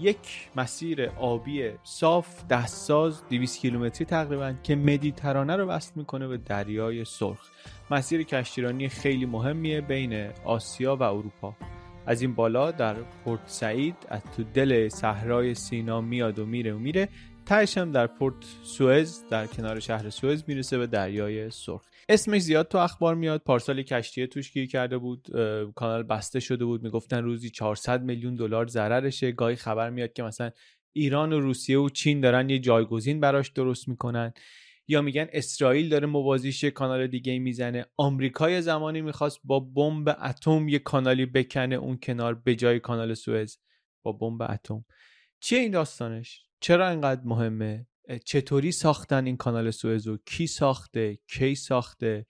یک مسیر آبی صاف دستساز 200 کیلومتری تقریبا که مدیترانه رو وصل می‌کنه به دریای سرخ. مسیر کشتیرانی خیلی مهمیه بین آسیا و اروپا. از این بالا در پورت سعید از تو دل صحرای سینا میاد و میره و میره. تهش هم در پورت سوئز در کنار شهر سوئز می‌رسه به دریای سرخ. اسمش زیاد تو اخبار میاد. پارسال کشتی توش گیر کرده بود. کانال بسته شده بود. می‌گفتن روزی 400 میلیون دلار ضررشه. گاهی خبر میاد که مثلا ایران و روسیه و چین دارن یه جایگزین براش درست می‌کنن. یا میگن اسرائیل داره موازیش کانال دیگه می‌زنه. آمریکا زمانی می‌خواست با بمب اتم یه کانالی بکنه اون کنار به جای کانال سوئز. با بمب اتم. چیه این داستانش؟ چرا اینقدر مهمه؟ چطوری ساختن این کانال سوئز کی ساخته؟ کی ساخته؟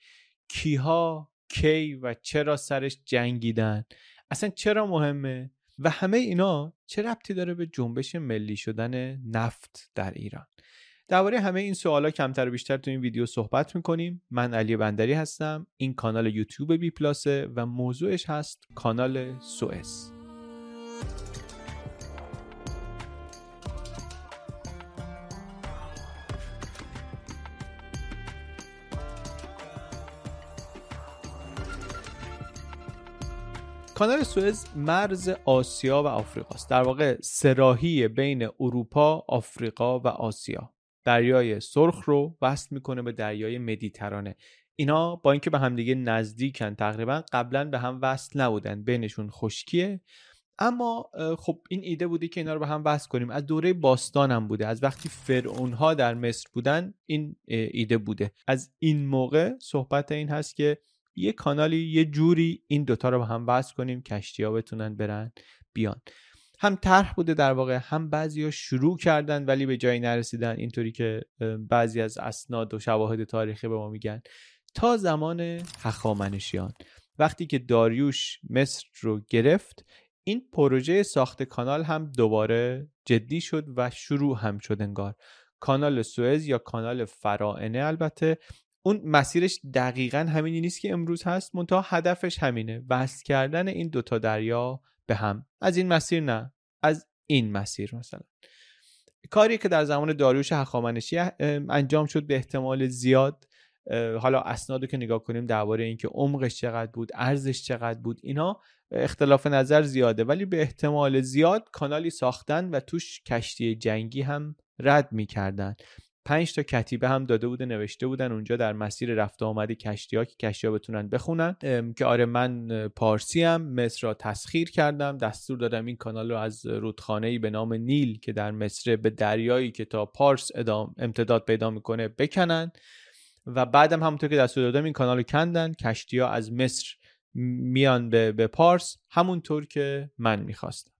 کیها؟ کی و چرا سرش جنگیدن؟ اصلا چرا مهمه؟ و همه اینا چه ربطی داره به جنبش ملی شدن نفت در ایران؟ درباره همه این سوالا کمتر و بیشتر تو این ویدیو صحبت می‌کنیم. من علی بندری هستم. این کانال یوتیوب بی پلاسه و موضوعش هست کانال سوئز. کانال سوئز مرز آسیا و آفریقا است در واقع سراحی بین اروپا، آفریقا و آسیا. دریای سرخ رو وصل می‌کنه به دریای مدیترانه. اینا با اینکه به همدیگه نزدیکن تقریبا قبلا به هم وصل نبودن. بینشون خشکیه. اما خب این ایده بودی که اینا رو به هم وصل کنیم. از دوره باستان هم بوده. از وقتی فرعون ها در مصر بودن این ایده بوده. از این موقع صحبت این هست که یه کانالی یه جوری این دوتا رو به هم وصل کنیم کشتی ها بتونن برن بیان. هم طرح بوده در واقع هم ها شروع کردن ولی به جایی نرسیدن. اینطوری که بعضی از اسناد و شواهد تاریخی به ما میگن. تا زمان هخامنشیان. وقتی که داریوش مصر رو گرفت این پروژه ساخت کانال هم دوباره جدی شد و شروع هم شد انگار. کانال سوئز یا کانال فرائنه البته اون مسیرش دقیقا همینی نیست که امروز هست منتها هدفش همینه. وصل کردن این دوتا دریا به هم. از این مسیر نه از این مسیر مثلا. کاری که در زمان داریوش هخامنشی انجام شد به احتمال زیاد. حالا اسنادو که نگاه کنیم درباره اینکه عمقش چقدر بود ارزش چقدر بود اینا اختلاف نظر زیاده. ولی به احتمال زیاد کانالی ساختن و توش کشتی جنگی هم رد می‌کردن. پنج تا کتیبه هم داده بوده نوشته بودن اونجا در مسیر رفت آمدی کشتی ها که کشتی ها بتونن بخونن. که آره من پارسی هم مصر را تسخیر کردم. دستور دادم این کانال رو از رودخانه به نام نیل که در مصر به دریایی که تا پارس ادام امتداد پیدا می‌کنه بکنن. و بعدم همونطور که دستور دادم این کانال رو کندن. کشتی ها از مصر میان به, به پارس. همونطور که من می‌خواستم.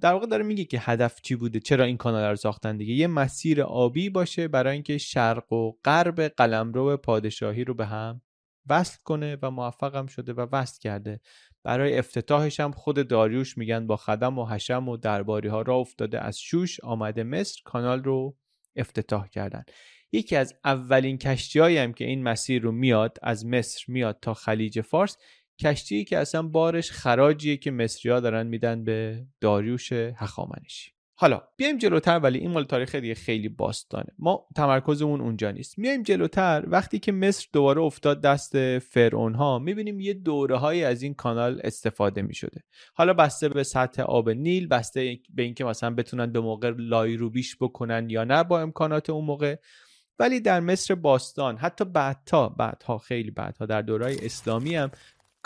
در واقع داره میگه که هدف چی بوده؟ چرا این کانال رو ساختن دیگه؟ یه مسیر آبی باشه برای اینکه شرق و غرب قلمرو پادشاهی رو به هم وصل کنه و موفقم شده و وصل کرده. برای افتتاحش هم خود داریوش میگن با خدم و حشم و درباری ها را افتاده. از شوش آمده مصر کانال رو افتتاح کردن. یکی از اولین کشتی هم که این مسیر رو میاد از مصر میاد تا خلیج فارس کشتی که اصلا بارش خراجیه که مصریا دارن میدن به داریوش هخامنشی. حالا بیایم جلوتر ولی این مال تاریخ دیگه خیلی باستانه. ما تمرکزمون اونجا نیست. میایم جلوتر وقتی که مصر دوباره افتاد دست فرعون ها می‌بینیم یه دوره های از این کانال استفاده می‌شده. حالا بسته به سطح آب نیل بسته به اینکه مثلا بتونن به موقع لایروبیش بکنن یا نه با امکانات اون موقع. ولی در مصر باستان حتی بعدها بعدها خیلی بعدها در دورهای اسلامی هم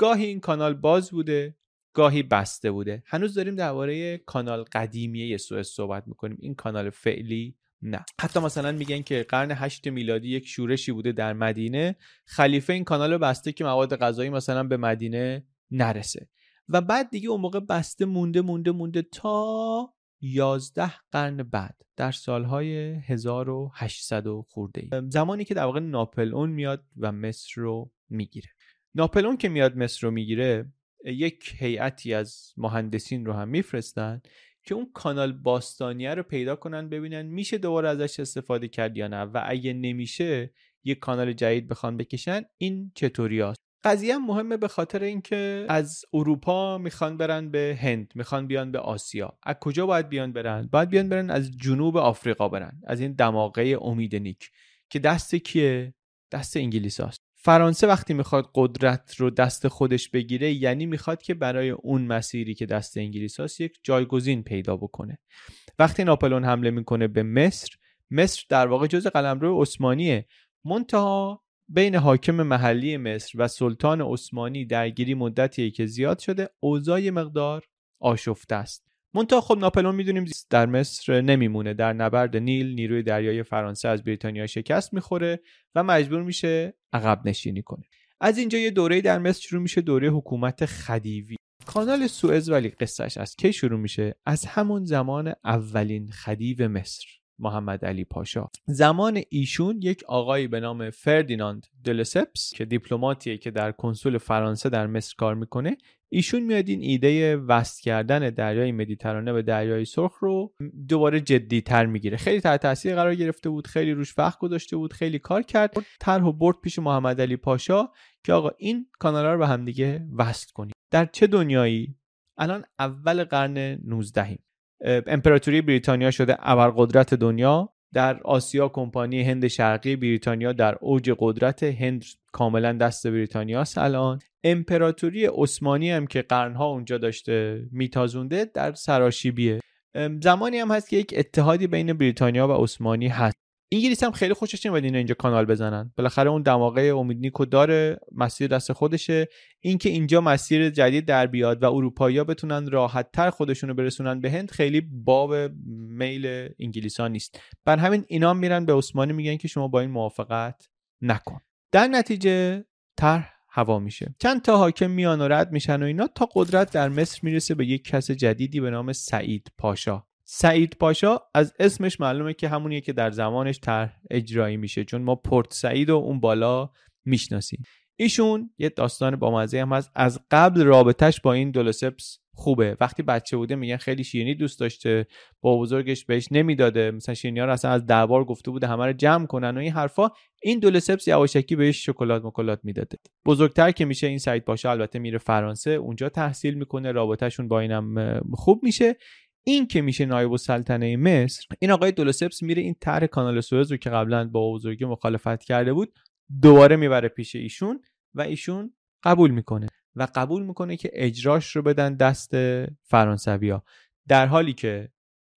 گاهی این کانال باز بوده گاهی بسته بوده. هنوز داریم درباره کانال قدیمیه سوئد صحبت می‌کنیم. این کانال فعلی نه. حتی مثلا میگن که قرن هشت میلادی یک شورشی بوده در مدینه. خلیفه این کانال رو بسته که مواد غذایی مثلا به مدینه نرسه. و بعد دیگه اون موقع بسته مونده مونده مونده تا 11 قرن بعد در سالهای 1800 و خورده ای. زمانی که در واقع ناپلئون میاد و مصر رو می‌گیره. ناپلئون که میاد مصر رو می‌گیره یک هیئتی از مهندسین رو هم میفرستن که اون کانال باستانیه رو پیدا کنن ببینن میشه دوباره ازش استفاده کرد یا نه و اگه نمیشه یک کانال جدید بخوان بکشن. این چطوری هست قضیه هم مهمه به خاطر اینکه از اروپا می‌خوان برن به هند می‌خوان بیان به آسیا. از کجا باید بیان برن؟ باید بیان برن از جنوب آفریقا برن از این دماغه امید نیک. که دست کیه؟ دست انگلیس هست. فرانسه وقتی می‌خواد قدرت رو دست خودش بگیره یعنی می‌خواد که برای اون مسیری که دست انگلیس هست یک جایگزین پیدا بکنه. وقتی ناپلون حمله می‌کنه به مصر مصر در واقع جز قلمرو عثمانیه. منتها بین حاکم محلی مصر و سلطان عثمانی درگیری مدتیه که زیاد شده اوضاع مقدار آشفته است. منتها خب ناپلون می‌دونیم در مصر نمیمونه. در نبرد نیل نیروی دریای فرانسه از بریتانیا شکست می‌خوره و مجبور میشه عقب نشینی کنه. از اینجا یه دوره در مصر شروع میشه دوره حکومت خدیوی. کانال سوئز ولی قصهش از کی شروع میشه؟ از همون زمان اولین خدیو مصر. محمد علی پاشا. زمان ایشون یک آقایی به نام فردیناند دلسپس که دیپلماتیه که در کنسول فرانسه در مصر کار می‌کنه ایشون میاد این ایده وست کردن دریای مدیترانه به دریای سرخ رو دوباره جدی تر می‌گیره. خیلی تحت تاثیر قرار گرفته بود خیلی روش وقت گذاشته بود خیلی کار کرد. طرح و برد پیش محمد علی پاشا که آقا این کانال رو به همدیگه وصل کنیم. در چه دنیایی؟ الان اول قرن 19 امپراتوری بریتانیا شده ابرقدرت دنیا. در آسیا کمپانی هند شرقی بریتانیا در اوج قدرت هند کاملا دست بریتانیاست الان. امپراتوری عثمانی هم که قرنها اونجا داشته میتازونده در سراشیبیه. زمانی هم هست که یک اتحادی بین بریتانیا و عثمانی هست. انگلیس هم خیلی خوشش نمیاد اینا اینجا کانال بزنن. بالاخره اون دماغه امیدنیکو داره مسیر دست خودشه. اینکه اینجا مسیر جدید در بیاد و اروپایی‌ها بتونن راحت تر خودشونو برسونن به هند خیلی باب میل انگلیسا نیست. بر همین اینا میرن به عثمانی میگن که شما با این موافقت نکن. در نتیجه طرح هوا میشه. چند تا حاکم میان و رد میشن و اینا تا قدرت در مصر می‌رسه به یک کس جدیدی به نام سعید پاشا. سعید پاشا از اسمش معلومه که همونیه که در زمانش طرح اجرایی میشه چون ما پورت سعید و اون بالا می‌شناسیم. ایشون یه داستان با مزه هم هست. از قبل رابطش با این دولوسپس خوبه. وقتی بچه بوده میگن خیلی شیرینی دوست داشته با بزرگش بهش نمی‌داده. مثلا شیرینی ها اصلا از دربار گفته بوده همه رو جمع کنن و این حرفا. این دولوسپس یواشکی بهش شکلات مکلات می‌داده. بزرگتر که میشه این سعید پاشا البته میره فرانسه اونجا تحصیل می‌کنه. رابطهشون با اینم خوب میشه. این که میشه نایب السلطنه مصر این آقای دولوسپس میره این طرح کانال سوئز رو که قبلا با بزرگی مخالفت کرده بود دوباره می‌بره پیش ایشون و ایشون قبول می‌کنه و قبول می‌کنه که اجراش رو بدن دست فرانسویا در حالی که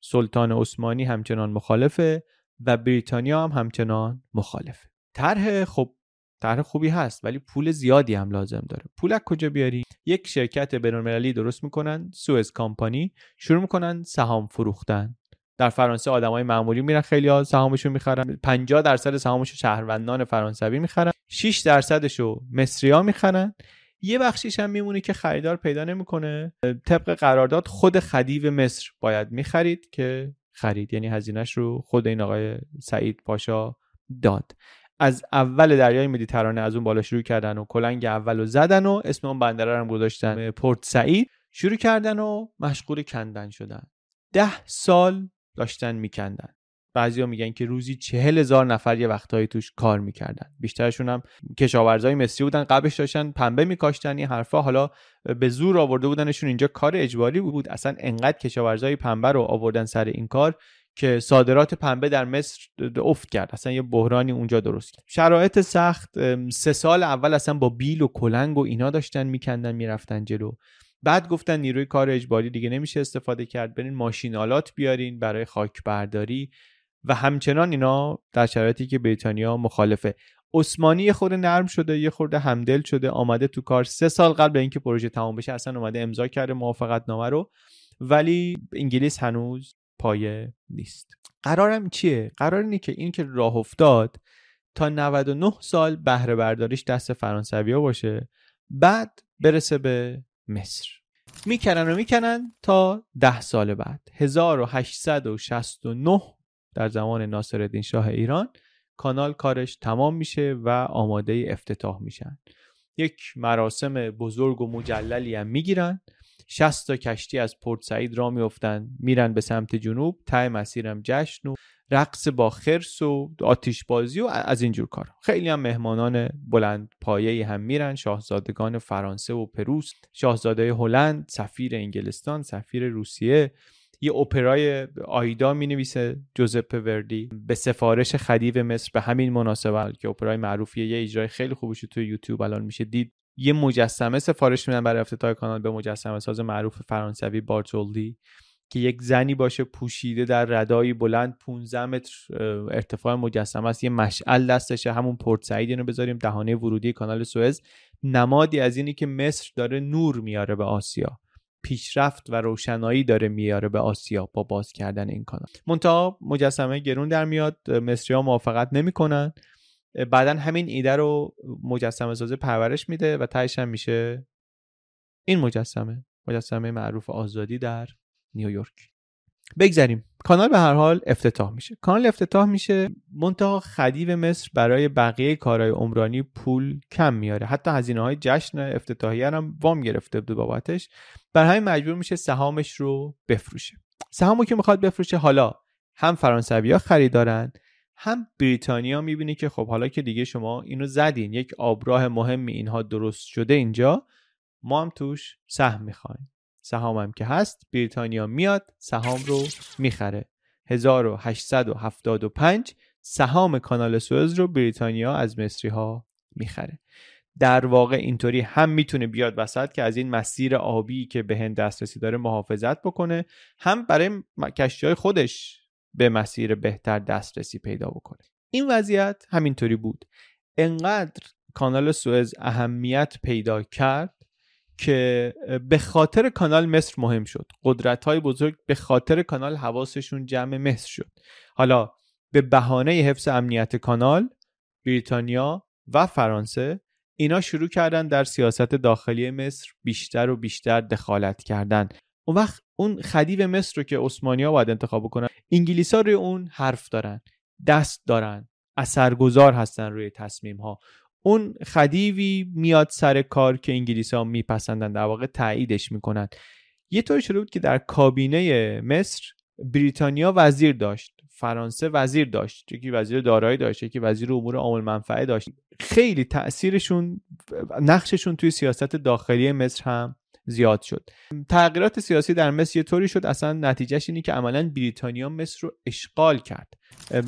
سلطان عثمانی همچنان مخالفه و بریتانیا هم همچنان مخالفه. طرح خب طرح خوبی هست ولی پول زیادی هم لازم داره. پول از کجا بیاری؟ یک شرکت بینالمللی درست می‌کنن سوئز کامپانی شروع می‌کنن سهام فروختن. در فرانسه آدمای معمولی میرن خیلی ها سهامشو می‌خرن. 50 درصد سهامشو شهروندان فرانسوی می‌خرن. 6 درصدشو مصریا می‌خرن. یه بخشیش هم میمونه که خریدار پیدا نمی‌کنه. طبق قرارداد خود خدیو مصر باید می‌خرید که خرید. یعنی هزینهش رو خود این آقای سعید پاشا داد. از اول دریای مدیترانه از اون بالا شروع کردن و کلنگ اول رو زدن و اسم اون بندره هم گذاشتن. پورت سعید. شروع کردن و مشغول کندن شدن. ده سال داشتن میکندن. بعضیا میگن که روزی چهل هزار نفر یه وقتهایی توش کار می‌کردن. بیشترشون هم کشاورزای مصری بودن قبلش داشتن پنبه میکاشتن این حرفا. حالا به زور آورده بودنشون اینجا کار اجباری بود. اصلا انقدر کشاورزای پنبه رو آوردن سر این کار که صادرات پنبه در مصر افت کرد. اصلا یه بحرانی اونجا درست کرد. شرایط سخت سه سال اول اصلا با بیل و کلنگ و اینا داشتن میکندن می‌رفتن جلو. بعد گفتن نیروی کار اجباری دیگه نمیشه استفاده کرد. برین ماشینالات بیارین برای خاک برداری و همچنان اینا در شرایطی که بریتانیا مخالفه. عثمانی یه خورده نرم شده یه خورده همدل شده آمده تو کار سه سال قبل اینکه پروژه تمام بشه. اصلا اومده امضا کرده موافقت نامه رو. ولی انگلیس هنوز پایه نیست. قرارم چیه؟ قرار اینه که این که راه افتاد تا 99 سال بهره برداریش دست فرانسویا باشه بعد برسه به مصر. می‌کنن و می‌کنن تا ده سال بعد. 1869 در زمان ناصرالدین شاه ایران کانال کارش تمام میشه و آماده افتتاح میشن. یک مراسم بزرگ و مجللی هم می‌گیرن. 60 تا کشتی از پورت سعید را میفتن میرن به سمت جنوب ته مسیرم جشن و رقص با خرس و آتیش بازی و از اینجور کار خیلی هم مهمانان بلند پایه هم میرن. شاهزادگان فرانسه و پروس شاهزاده هلند سفیر انگلستان سفیر روسیه. یه اپرای آیدا می نویسه جوزپ وردی. به سفارش خدیو مصر به همین مناسبت که اپرای معروفیه یه اجرای خیلی خوبش توی یوتیوب الان میشه دید. یه مجسمه سفارش میدن برای افتتاح کانال به مجسمه ساز معروف فرانسوی بارتولدی که یک زنی باشه پوشیده در ردایی بلند 15 متر ارتفاع مجسمه است. یه مشعل دستشه. همون پورت سعید اینو بذاریم. دهانه ورودی کانال سوئز. نمادی از اینی که مصر داره نور میاره به آسیا. پیشرفت و روشنایی داره میاره به آسیا با باز کردن این کانال. منتها مجسمه گرون در میاد. مصری ها موافقت نمی‌کنن. بعدا همین ایده رو مجسمه سازه پرورش میده و تهش هم میشه این مجسمه مجسمه معروف آزادی در نیویورک. بگذریم. کانال به هر حال افتتاح میشه. کانال افتتاح میشه منتها خدیو مصر برای بقیه کارهای عمرانی پول کم میاره. حتی هزینه های جشن افتتاحی هم وام گرفته بود بابتش. بر همین مجبور میشه سهامش رو بفروشه. سهامو که می‌خواد بفروشه حالا هم فرانسویا خریدارن هم بریتانیا می‌بینی که خب حالا که دیگه شما اینو زدین یک آبراه مهمی اینها درست شده اینجا ما هم توش سهم می‌خوایم. سهامم که هست بریتانیا میاد سهام رو می‌خره. 1875 سهام کانال سوئز رو بریتانیا از مصری ها می‌خره. در واقع اینطوری هم می‌تونه بیاد وسط که از این مسیر آبی که به هند دسترسی داره محافظت بکنه هم برای کشتی های خودش به مسیر بهتر دسترسی پیدا بکنه. این وضعیت همینطوری بود. انقدر کانال سوئز اهمیت پیدا کرد که به خاطر کانال مصر مهم شد. قدرت های بزرگ به خاطر کانال حواسشون جمع مصر شد. حالا به بهانه حفظ امنیت کانال بریتانیا و فرانسه اینا شروع کردن در سیاست داخلی مصر بیشتر و بیشتر دخالت کردن. اون وقت اون خدیو مصر رو که عثمانی ها باید انتخاب کنن انگلیس ها روی اون حرف دارن دست دارن اثرگذار هستن روی تصمیم ها اون خدیوی میاد سر کار که انگلیس ها میپسندن در واقع تاییدش می‌کنن. یه طور شده بود که در کابینه مصر بریتانیا وزیر داشت فرانسه وزیر داشت یکی وزیر دارایی داشت یکی وزیر امور عامل منفعه داشت. خیلی تاثیرشون نقششون توی سیاست داخلی مصر هم زیاد شد. تغییرات سیاسی در مصر یه طوری شد اصلا نتیجهش اینی که عملا بریتانیا مصر رو اشغال کرد.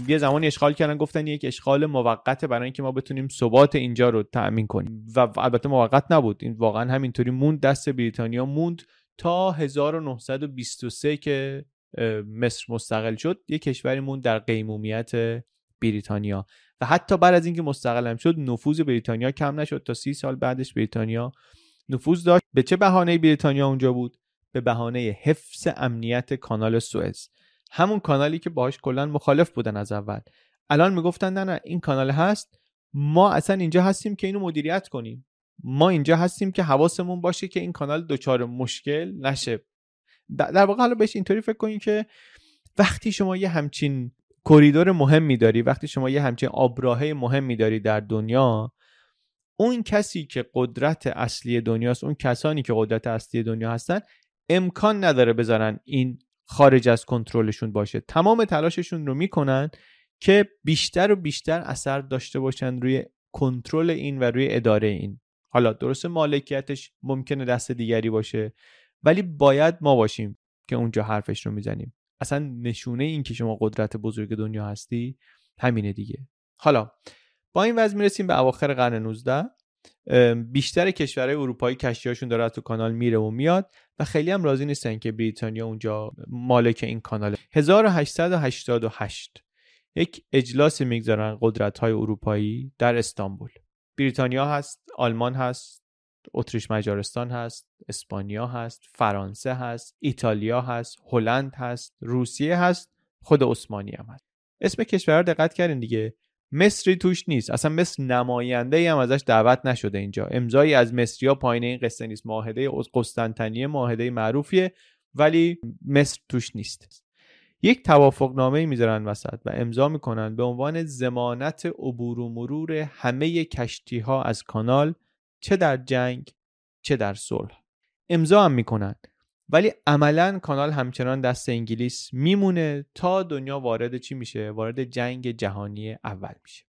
یه زمانی اشغال کردن گفتن یک اشغال موقت برای اینکه ما بتونیم ثبات اینجا رو تأمین کنیم. و البته موقت نبود. این واقعا همینطوری موند دست بریتانیا موند تا 1923 که مصر مستقل شد. یه کشوری موند در قیمومیت بریتانیا. و حتی بعد از اینکه مستقل شد نفوذ بریتانیا کم نشد. تا سی سال بعدش بریتانیا نفوذ داشت. به چه بهانه بریتانیا اونجا بود؟ به بهانه حفظ امنیت کانال سوئز. همون کانالی که باهاش کلا مخالف بودن از اول. الان می‌گفتن نه نه این کانال هست. ما اصلا اینجا هستیم که اینو مدیریت کنیم. ما اینجا هستیم که حواسمون باشه که این کانال دچار مشکل نشه. در واقع حالا بهش اینطوری فکر کنید که وقتی شما یه همچین کریدور مهمی داری وقتی شما یه همچین آبراهه مهمی داری در دنیا اون کسی که قدرت اصلی دنیاست اون کسانی که قدرت اصلی دنیا هستن امکان نداره بذارن این خارج از کنترلشون باشه. تمام تلاششون رو می‌کنن که بیشتر و بیشتر اثر داشته باشن روی کنترل این و روی اداره این. حالا درست مالکیتش ممکنه دست دیگری باشه ولی باید ما باشیم که اونجا حرفش رو می‌زنیم. اصلا نشونه این که شما قدرت بزرگ دنیا هستی همینه دیگه. حالا با این وضع می‌رسیم به اواخر قرن 19 بیشتر کشورهای اروپایی کشتیهاشون داره تو کانال میره و میاد و خیلی هم راضی نیستن که بریتانیا اونجا مالک این کاناله 1888 یک اجلاس می‌گذارن قدرت های اروپایی در استانبول. بریتانیا هست آلمان هست اتریش مجارستان هست اسپانیا هست فرانسه هست ایتالیا هست هلند هست روسیه هست خود عثمانی هم هست. اسم کشورها دقت کردین دیگه. مصری توش نیست. اصلا مصر نماینده هم ازش دعوت نشده اینجا. امضایی از مصریا پایین این قصه نیست. معاهده قسطنطنیه معاهده معروفیه ولی مصر توش نیست. یک توافق نامه می‌ذارن وسط و امضا می‌کنن به عنوان زمانت عبور و مرور همه کشتی ها از کانال چه در جنگ چه در صلح. امضا هم می‌کنن. ولی عملا کانال همچنان دست انگلیس میمونه تا دنیا وارد چی میشه؟ وارد جنگ جهانی اول میشه.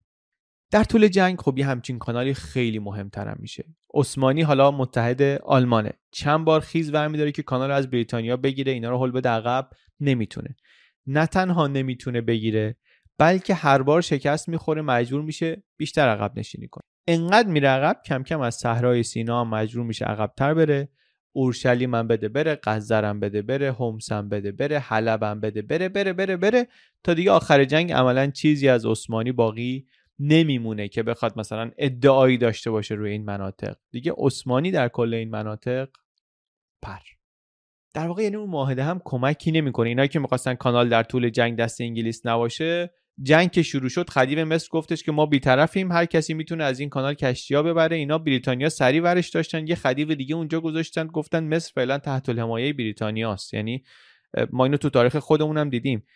در طول جنگ خب یه همچین کانالی خیلی مهمترم میشه. عثمانی حالا متحد آلمانه. چند بار خیز ور که کانال از بریتانیا بگیره اینا رو حل به عقب نمی‌تونه. نه تنها نمی‌تونه بگیره بلکه هر بار شکست می‌خوره مجبور میشه بیشتر عقب نشینی کنه. انقدر میره عقب کم کم از صحرای سینا مجبور میشه عقبتر بره. اورشلیم هم بده بره قذرم بده بره هم بده بره حلبم بده بره بره بره بره. تا دیگه آخر جنگ عملا چیزی از عثمانی باقی نمیمونه که بخواد مثلا ادعایی داشته باشه روی این مناطق. دیگه عثمانی در کل این مناطق پر. در واقع یعنی اون معاهده هم کمکی نمی‌کنه. اینایی که می‌خواستن کانال در طول جنگ دست انگلیس نباشه جنگ که شروع شد خدیو مصر گفتش که ما بیطرفیم هر کسی می‌تونه از این کانال کشتیا ببره. اینا بریتانیا سری ورش داشتن یه خدیو دیگه اونجا گذاشتن گفتن مصر فعلا تحت الحمایه بریتانیاست یعنی ما اینو تو تاریخ خودمون هم دیدیم.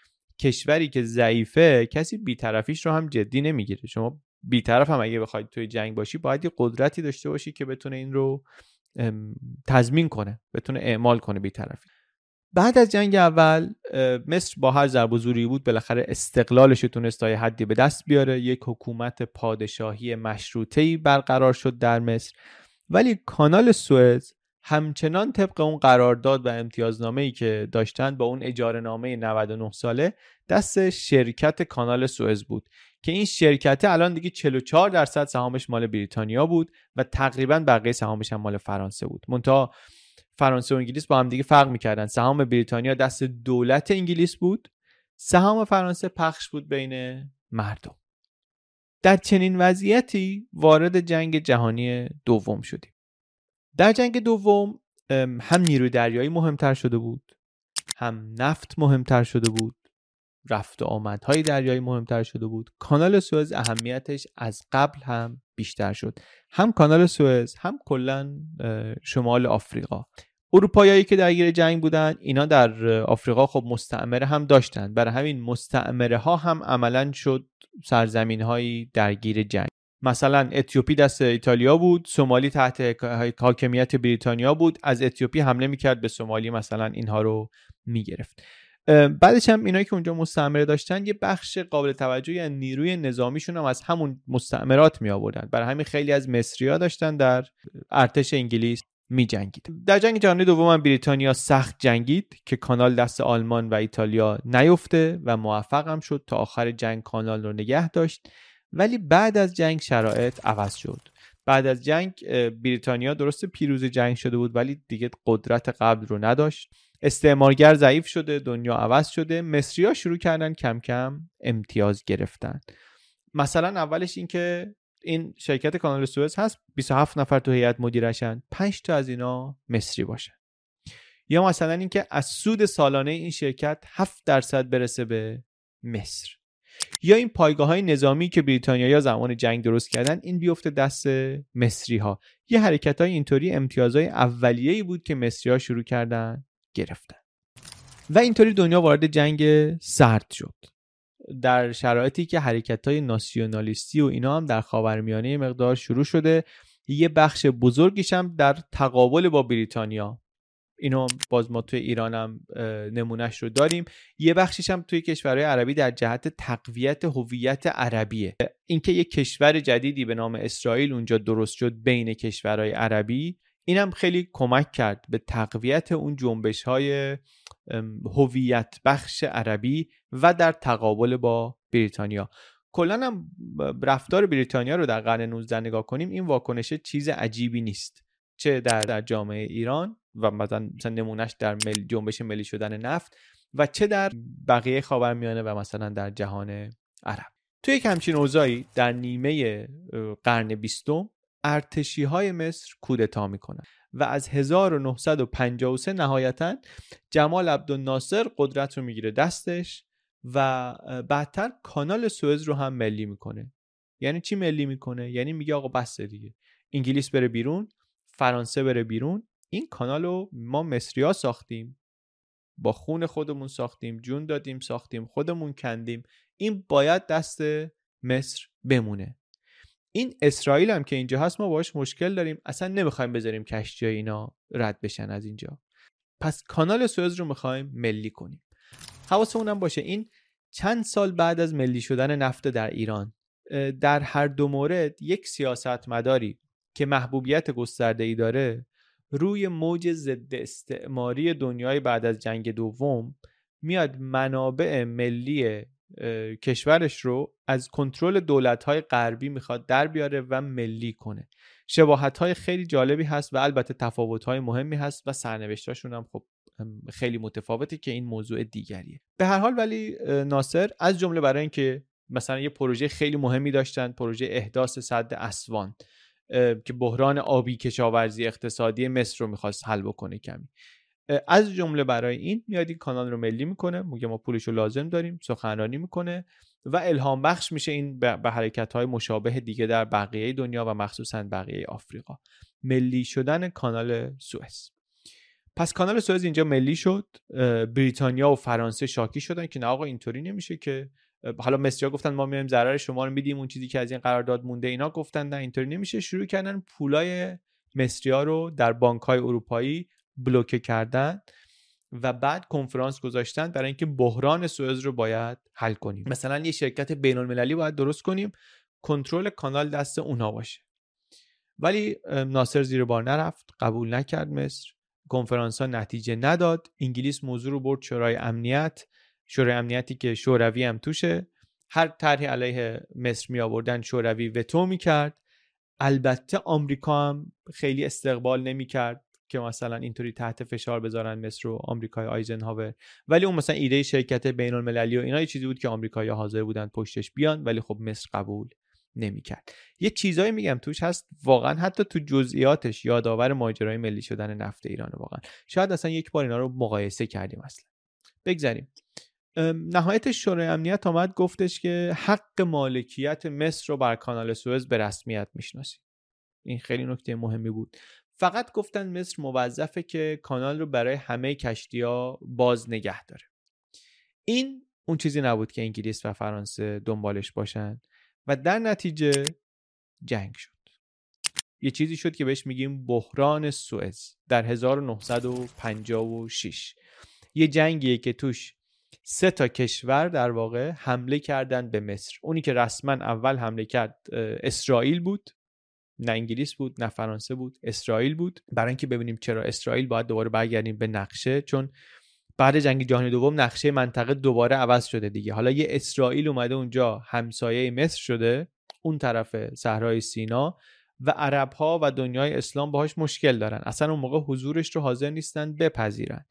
کشوری که ضعیفه کسی بیطرفیش رو هم جدی نمی‌گیره. شما بیطرف هم اگه بخواید توی جنگ باشی باید یه قدرتی داشته باشی که بتونه این رو تضمین کنه بتونه اعمال کنه بیطرفی. بعد از جنگ اول مصر با هر ضرب و زوری بود بالاخره استقلالش تونست تا حدی به دست بیاره. یک حکومت پادشاهی مشروطه‌ای برقرار شد در مصر. ولی کانال سوئز همچنان طبق اون قرارداد و امتیازنامه ای که داشتند با اون اجاره نامه 99 ساله دست شرکت کانال سوئز بود. که این شرکت الان دیگه 44 درصد سهامش مال بریتانیا بود و تقریبا بقیه سهامش هم مال فرانسه بود. منتها فرانسه و انگلیس با هم دیگه فرق می‌کردن. سهام بریتانیا دست دولت انگلیس بود. سهام فرانسه پخش بود بین مردم. در چنین وضعیتی وارد جنگ جهانی دوم شدیم. در جنگ دوم هم نیروی دریایی مهمتر شده بود هم نفت مهمتر شده بود رفت و آمدهای دریایی مهمتر شده بود. کانال سوئز اهمیتش از قبل هم بیشتر شد. هم کانال سوئز هم کلا شمال آفریقا. اروپایایی که درگیر جنگ بودن اینا در آفریقا خب مستعمره هم داشتن. برای همین مستعمره ها هم عملا شد سرزمین هایی درگیر جنگ. مثلا اتیوپی دست ایتالیا بود سومالی تحت حاکمیت بریتانیا بود. از اتیوپی حمله می‌کرد به سومالی مثلا اینها رو می‌گرفت. بعدش هم اینایی که اونجا مستعمره داشتن یه بخش قابل توجهی یعنی نیروی نظامیشون هم از همون مستعمرات می آوردن برای همین خیلی از مصری داشتن در ارتش انگلیس. می جنگید. در جنگ جهانی دوم بریتانیا سخت جنگید که کانال دست آلمان و ایتالیا نیفته و موفق هم شد تا آخر جنگ کانال رو نگه داشت. ولی بعد از جنگ شرایط عوض شد. بعد از جنگ بریتانیا درست پیروز جنگ شده بود ولی دیگه قدرت قبل رو نداشت. استعمارگر ضعیف شده دنیا عوض شده. مصری شروع کردن کم کم امتیاز گرفتن. مثلا اولش این که این شرکت کانال سوئز هست 27 نفر تو هیئت مدیرشن 5 تا از اینا مصری باشن یا مثلا اینکه از سود سالانه این شرکت 7 درصد برسه به مصر. یا این پایگاه های نظامی که بریتانیا زمان جنگ درست کردن این بیفته دست مصری ها یه حرکت های اینطوری امتیازهای اولیه‌ای بود که مصری ها شروع کردن گرفتن. و اینطوری دنیا وارد جنگ سرد شد. در شرایطی که حرکت های ناسیونالیستی و اینا هم در خاورمیانه مقدار شروع شده یه بخش بزرگیش هم در تقابل با بریتانیا. اینو باز ما توی ایران هم نمونهش رو داریم. یه بخشیش هم توی کشورهای عربی در جهت تقویت هویت عربیه. اینکه یه کشور جدیدی به نام اسرائیل اونجا درست شد بین کشورهای عربی اینم خیلی کمک کرد به تقویت اون جنبش های هویت بخش عربی و در تقابل با بریتانیا. کلا هم رفتار بریتانیا رو در قرن 19 نگاه کنیم این واکنش چیز عجیبی نیست. چه در, در جامعه ایران و مثلا نمونهش در مل جنبش ملی شدن نفت و چه در بقیه خاورمیانه و مثلا در جهان عرب. توی یک همچین اوضاعی در نیمه قرن بیستم ارتشی های مصر کودتا می‌کنن و از 1953 نهایتا جمال عبدالناصر قدرت رو می‌گیره دستش و بعدتر کانال سوئز رو هم ملی می‌کنه. یعنی چی ملی می‌کنه؟ یعنی میگه آقا بس دیگه. انگلیس بره بیرون فرانسه بره بیرون این کانال رو ما مصریا ساختیم. با خون خودمون ساختیم جون دادیم ساختیم خودمون کندیم. این باید دست مصر بمونه. این اسرائیل هم که اینجا هست ما باش مشکل داریم. اصلا نمی‌خوایم بذاریم کشتی اینا رد بشن از اینجا. پس کانال سوئز رو می‌خوایم ملی کنیم. حواسمون هم باشه این چند سال بعد از ملی شدن نفت در ایران در هر دو مورد یک سیاست مداری که محبوبیت گسترده ای داره روی موج ضد استعماری دنیای بعد از جنگ دوم میاد منابع ملی کشورش رو از کنترل دولت های غربی می‌خواد در بیاره و ملی کنه. شباهت های خیلی جالبی هست و البته تفاوت های مهمی هست و سرنوشتاشون هم خب خیلی متفاوته که این موضوع دیگریه. به هر حال ولی ناصر از جمله برای اینکه مثلا یه پروژه خیلی مهمی داشتن پروژه احداث صد اسوان که بحران آبی کشاورزی اقتصادی مصر رو می‌خواست حل بکنه کمی. از جمله برای این میاد این کانال رو ملی می‌کنه میگه ما پولش رو لازم داریم سخنرانی می‌کنه و الهام بخش میشه این به حرکت های مشابه دیگه در بقیه دنیا و مخصوصا بقیه آفریقا. ملی شدن کانال سوئز پس کانال سوئز اینجا ملی شد بریتانیا و فرانسه شاکی شدن که نه آقا اینطوری نمیشه که حالا مصریا گفتن ما میایم ضرر شما رو میدیم اون چیزی که از این قرارداد مونده اینا گفتن نه اینطوری نمیشه. شروع کردن پولای مصریا رو در بانک های اروپایی بلوکه کردن و بعد کنفرانس گذاشتن برای اینکه بحران سوئز رو باید حل کنیم. مثلا یه شرکت بین المللی باید درست کنیم کنترل کانال دست اونها باشه. ولی ناصر زیر بار نرفت قبول نکرد مصر. کنفرانس ها نتیجه نداد. انگلیس موضوع رو برد شورای امنیت. شورای امنیتی که شوروی هم توشه. هر طرحی علیه مصر می آوردن شوروی وتو می کرد البته آمریکا هم خیلی استقبال نمی کرد که مثلا اینطوری تحت فشار بذارن مصر و آمریکای آیزنهاور. ولی اون مثلا ایده شرکت بین المللی و اینا یه چیزی بود که آمریکایی‌ها حاضر بودن پشتش بیان ولی خب مصر قبول نمی‌کرد. یه چیزایی میگم توش هست واقعا حتی تو جزئیاتش یادآور ماجرای ملی شدن نفت ایران واقعا. شاید اصلا یک بار اینا رو مقایسه کردیم اصلا. بگذاریم. نهایت شورای امنیت آمد گفتش که حق مالکیت مصر رو بر کانال سوئز به رسمیت می‌شناسیم. این خیلی نکته مهمی بود. فقط گفتن مصر موظفه که کانال رو برای همه کشتی ها باز نگه داره. این اون چیزی نبود که انگلیس و فرانسه دنبالش باشن و در نتیجه جنگ شد. یه چیزی شد که بهش میگیم بحران سوئز در 1956 یه جنگیه که توش سه تا کشور در واقع حمله کردن به مصر. اونی که رسما اول حمله کرد اسرائیل بود. نه انگلیس بود نه فرانسه بود اسرائیل بود. برای اینکه ببینیم چرا اسرائیل باید دوباره برگردیم به نقشه چون بعد جنگ جهانی دوم نقشه منطقه دوباره عوض شده دیگه. حالا یه اسرائیل اومده اونجا همسایه مصر شده اون طرف صحرای سینا و عرب ها و دنیای اسلام باهاش مشکل دارن. اصلا اون موقع حضورش رو حاضر نیستن بپذیرن.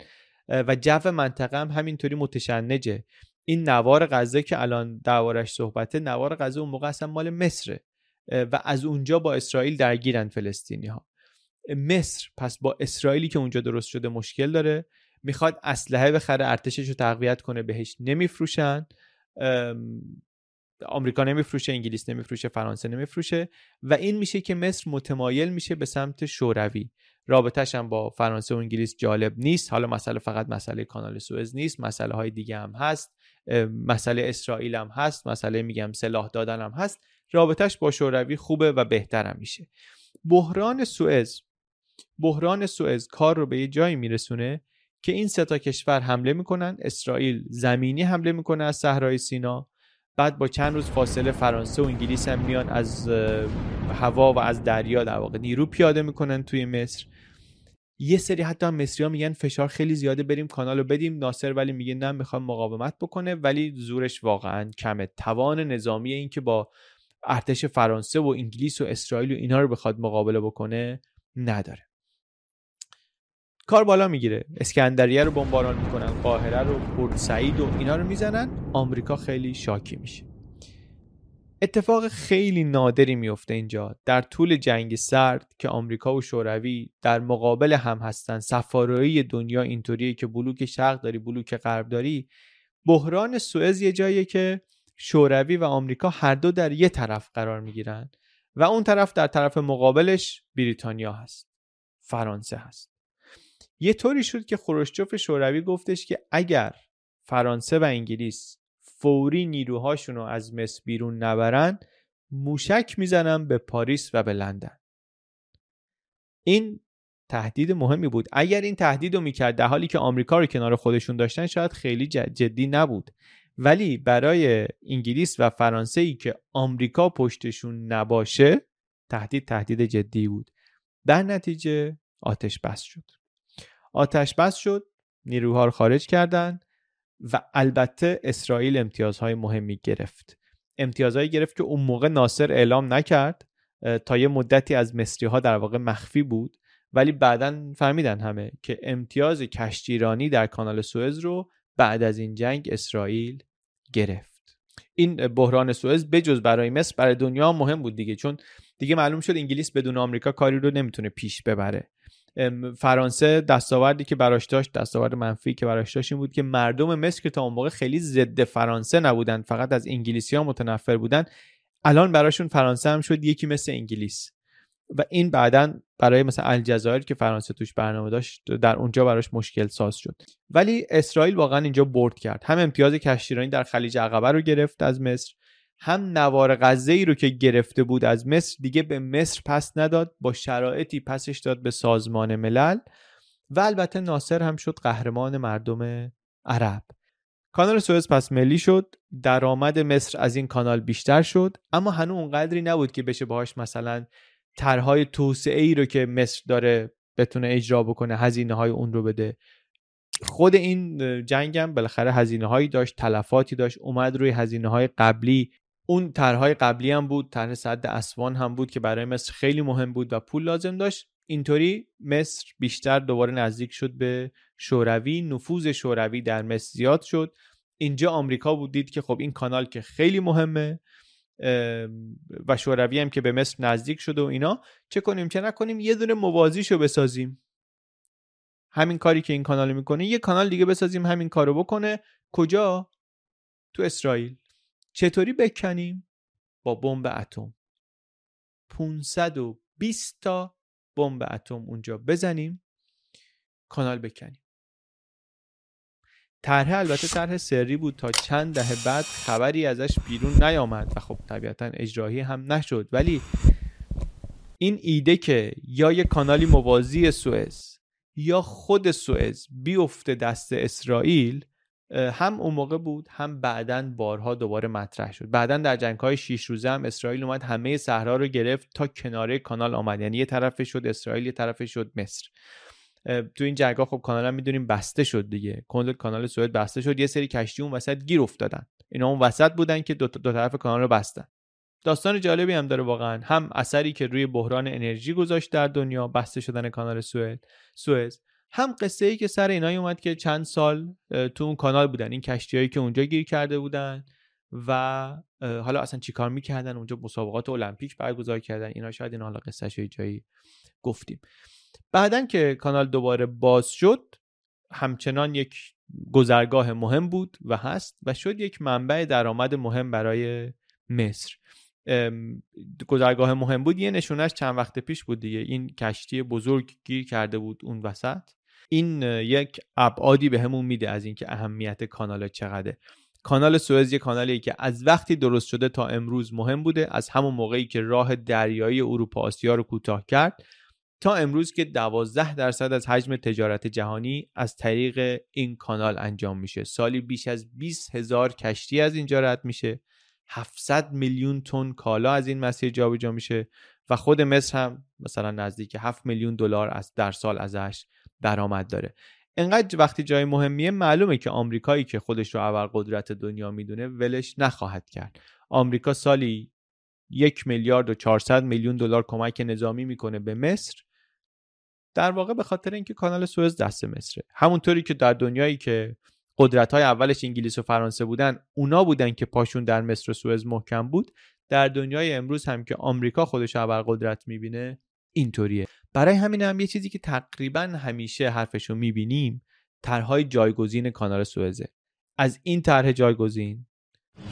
و جو منطقه هم همینطوری متشنجه. این نوار غزه که الان دوارش صحبته نوار غزه اون موقع اصلا مال مصره. و از اونجا با اسرائیل درگیرن فلسطینی ها مصر پس با اسرائیلی که اونجا درست شده مشکل داره می‌خواد اسلحه بخره ارتشش رو تقویت کنه بهش نمیفروشن. آمریکا نمیفروشه انگلیس نمیفروشه فرانسه نمیفروشه و این میشه که مصر متمایل میشه به سمت شوروی. رابطهش هم با فرانسه و انگلیس جالب نیست. حالا مسئله فقط مسئله کانال سوئز نیست مسئله های دیگه هم هست. مسئله اسرائیل هم هست مسئله میگم سلاح دادن هم هست. رابطش با شوروی خوبه و بهتر هم میشه. بحران سوئز بحران سوئز کار رو به یه جایی میرسونه که این سه تا کشور حمله می‌کنن اسرائیل زمینی حمله می‌کنه از صحرای سینا بعد با چند روز فاصله فرانسه و انگلیس هم میان از هوا و از دریا در واقع نیرو پیاده می‌کنن توی مصر. یه سری حتی مصری ها میگن فشار خیلی زیاده بریم کانال رو بدیم. ناصر ولی میگه نه می‌خوام مقاومت بکنه ولی زورش واقعا کمه. توان نظامی این که با ارتش فرانسه و انگلیس و اسرائیل و اینا رو بخواد مقابله بکنه نداره. کار بالا می‌گیره. اسکندریه رو بمباران می‌کنن قاهره رو پورت سعید و اینا رو می‌زنن آمریکا خیلی شاکی میشه. اتفاق خیلی نادری میفته اینجا. در طول جنگ سرد که آمریکا و شوروی در مقابل هم هستن سفارایی دنیا اینطوریه که بلوک شرق داری بلوک غرب داری بحران سوئز یه جاییه که شوروی و آمریکا هر دو در یه طرف قرار می‌گیرن و اون طرف در طرف مقابلش بریتانیا هست فرانسه هست. یه طوری شد که خروشچوف شوروی گفتش که اگر فرانسه و انگلیس فوری نیروهاشون رو از مصر بیرون نبرن موشک می‌زنن به پاریس و به لندن. این تهدید مهمی بود. اگر این تهدید رو می‌کرد در حالی که آمریکا رو کنار خودشون داشتن شاید خیلی جدی نبود. ولی برای انگلیس و فرانسه ای که آمریکا پشتشون نباشه تهدید تهدید جدی بود. در نتیجه آتش بس شد. آتش بس شد نیروها رو خارج کردن و البته اسرائیل امتیازهای مهمی گرفت. امتیازهایی گرفت که اون موقع ناصر اعلام نکرد تا یه مدتی از مصری ها در واقع مخفی بود. ولی بعدا فهمیدن همه که امتیاز کشتیرانی در کانال سوئز رو بعد از این جنگ اسرائیل گرفت. این بحران سوئز بجز برای مصر برای دنیا مهم بود دیگه چون دیگه معلوم شد انگلیس بدون آمریکا کاری رو نمی‌تونه پیش ببره. فرانسه دستاوردی که براش داشت دستاورد منفی که براش داشت این بود که مردم مصر که تا اون موقع خیلی ضد فرانسه نبودن فقط از انگلیسی ها متنفر بودن الان براشون فرانسه هم شد یکی مثل انگلیس. و این بعدا برای مثلا الجزایر که فرانسه توش برنامه داشت در اونجا براش مشکل ساز شد. ولی اسرائیل واقعا اینجا برد کرد. هم امتیاز کشتیرانی در خلیج عقبه رو گرفت از مصر هم نوار غزه ای رو که گرفته بود از مصر دیگه به مصر پس نداد با شرایطی پسش داد به سازمان ملل و البته ناصر هم شد قهرمان مردم عرب. کانال سوئز پس ملی شد درآمد مصر از این کانال بیشتر شد اما هنوز اونقدری نبود که بشه باهاش مثلا طرحهای توسعه ای رو که مصر داره بتونه اجرا بکنه هزینه های اون رو بده. خود این جنگم بالاخره هزینه هایی داشت تلفاتی داشت اومد روی هزینه های قبلی. اون طرحهای قبلی هم بود طرح صد اسوان هم بود که برای مصر خیلی مهم بود و پول لازم داشت. اینطوری مصر بیشتر دوباره نزدیک شد به شوروی نفوذ شوروی در مصر زیاد شد. اینجا آمریکا بود دید که خب این کانال که خیلی مهمه. و شوروی هم که به مصر نزدیک شده و اینا. چه کنیم؟ چه نکنیم؟ یه دونه موازیشو بسازیم. همین کاری که این کانال می‌کنه یه کانال دیگه بسازیم همین کارو بکنه. کجا؟ تو اسرائیل. چطوری بکنیم؟ با بمب اتم. 520 تا بمب اتم اونجا بزنیم. کانال بکنیم. طرح البته طرح سری بود تا چند دهه بعد خبری ازش بیرون نیامد و خب طبیعتا اجراهی هم نشد. ولی این ایده که یا یه کانالی موازی سوئز یا خود سوئز بیفته دست اسرائیل هم اون موقع بود هم بعدا بارها دوباره مطرح شد. بعدا در جنگ های شیش روزه هم اسرائیل اومد همه صحرا رو گرفت تا کناره کانال آمد. یعنی یه طرف شد اسرائیل یه طرف شد مصر. تو این جنگ خب کانال هم می‌دونیم بسته شد دیگه. کل کانال سوئد بسته شد. یه سری کشتی اون وسط گیر افتادن. اینا اون وسط بودن که دو, دو طرف کانال رو بستن. داستان جالبی هم داره واقعا. هم اثری که روی بحران انرژی گذاشت در دنیا بسته شدن کانال سوئد سوئز. هم قصه ای که سر اینایی اومد که چند سال تو اون کانال بودن. این کشتیهایی که اونجا گیر کرده بودن و حالا اصلا چیکار می‌کردن؟ اونجا مسابقات المپیک برگزار کردن. اینا شاید این حالا قصه جایی گفتیم. بعدا که کانال دوباره باز شد همچنان یک گذرگاه مهم بود و هست و شد یک منبع درآمد مهم برای مصر. گذرگاه مهم بود. یه نشونش چند وقت پیش بود دیگه. این کشتی بزرگ گیر کرده بود اون وسط. این یک ابعادی به همون میده از اینکه اهمیت کانال چقدره. کانال سوئز یه کانالی که از وقتی درست شده تا امروز مهم بوده. از همون موقعی که راه دریایی اروپا آسیا رو کوتاه کرد. تا امروز که 12 درصد از حجم تجارت جهانی از طریق این کانال انجام میشه. سالی بیش از 20 هزار کشتی از اینجا رد میشه. 700 میلیون تن کالا از این مسیر جابجا میشه و خود مصر هم مثلا نزدیک 7 میلیون دلار از در سال ازش درآمد داره. انقدر وقتی جای مهمیه معلومه که آمریکایی که خودش رو ابرقدرت دنیا می‌دونه ولش نخواهد کرد. آمریکا سالی یک میلیارد و 400 میلیون دلار کمک نظامی می‌کنه به مصر. در واقع به خاطر اینکه کانال سوئز دست مصره. همونطوری که در دنیایی که قدرت های اولش انگلیس و فرانسه بودن اونا بودن که پاشون در مصر و سوئز محکم بود در دنیای امروز هم که آمریکا خودش قدرت می‌بینه اینطوریه. برای همین هم یه چیزی که تقریبا همیشه حرفشو می‌بینیم طرحهای جایگزین کانال سوئزه. از این طرح جایگزین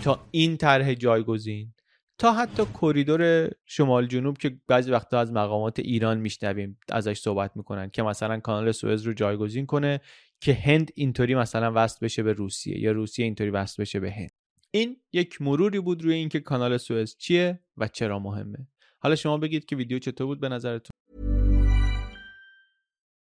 تا این طرح جایگزین تا حتی کریدور شمال جنوب که بعضی وقتا از مقامات ایران میشنویم ازش صحبت می‌کنن که مثلا کانال سوئز رو جایگزین کنه که هند اینطوری مثلا وصل بشه به روسیه یا روسیه اینطوری وصل بشه به هند. این یک مروری بود روی اینکه کانال سوئز چیه و چرا مهمه. حالا شما بگید که ویدیو چطور بود به نظرتون؟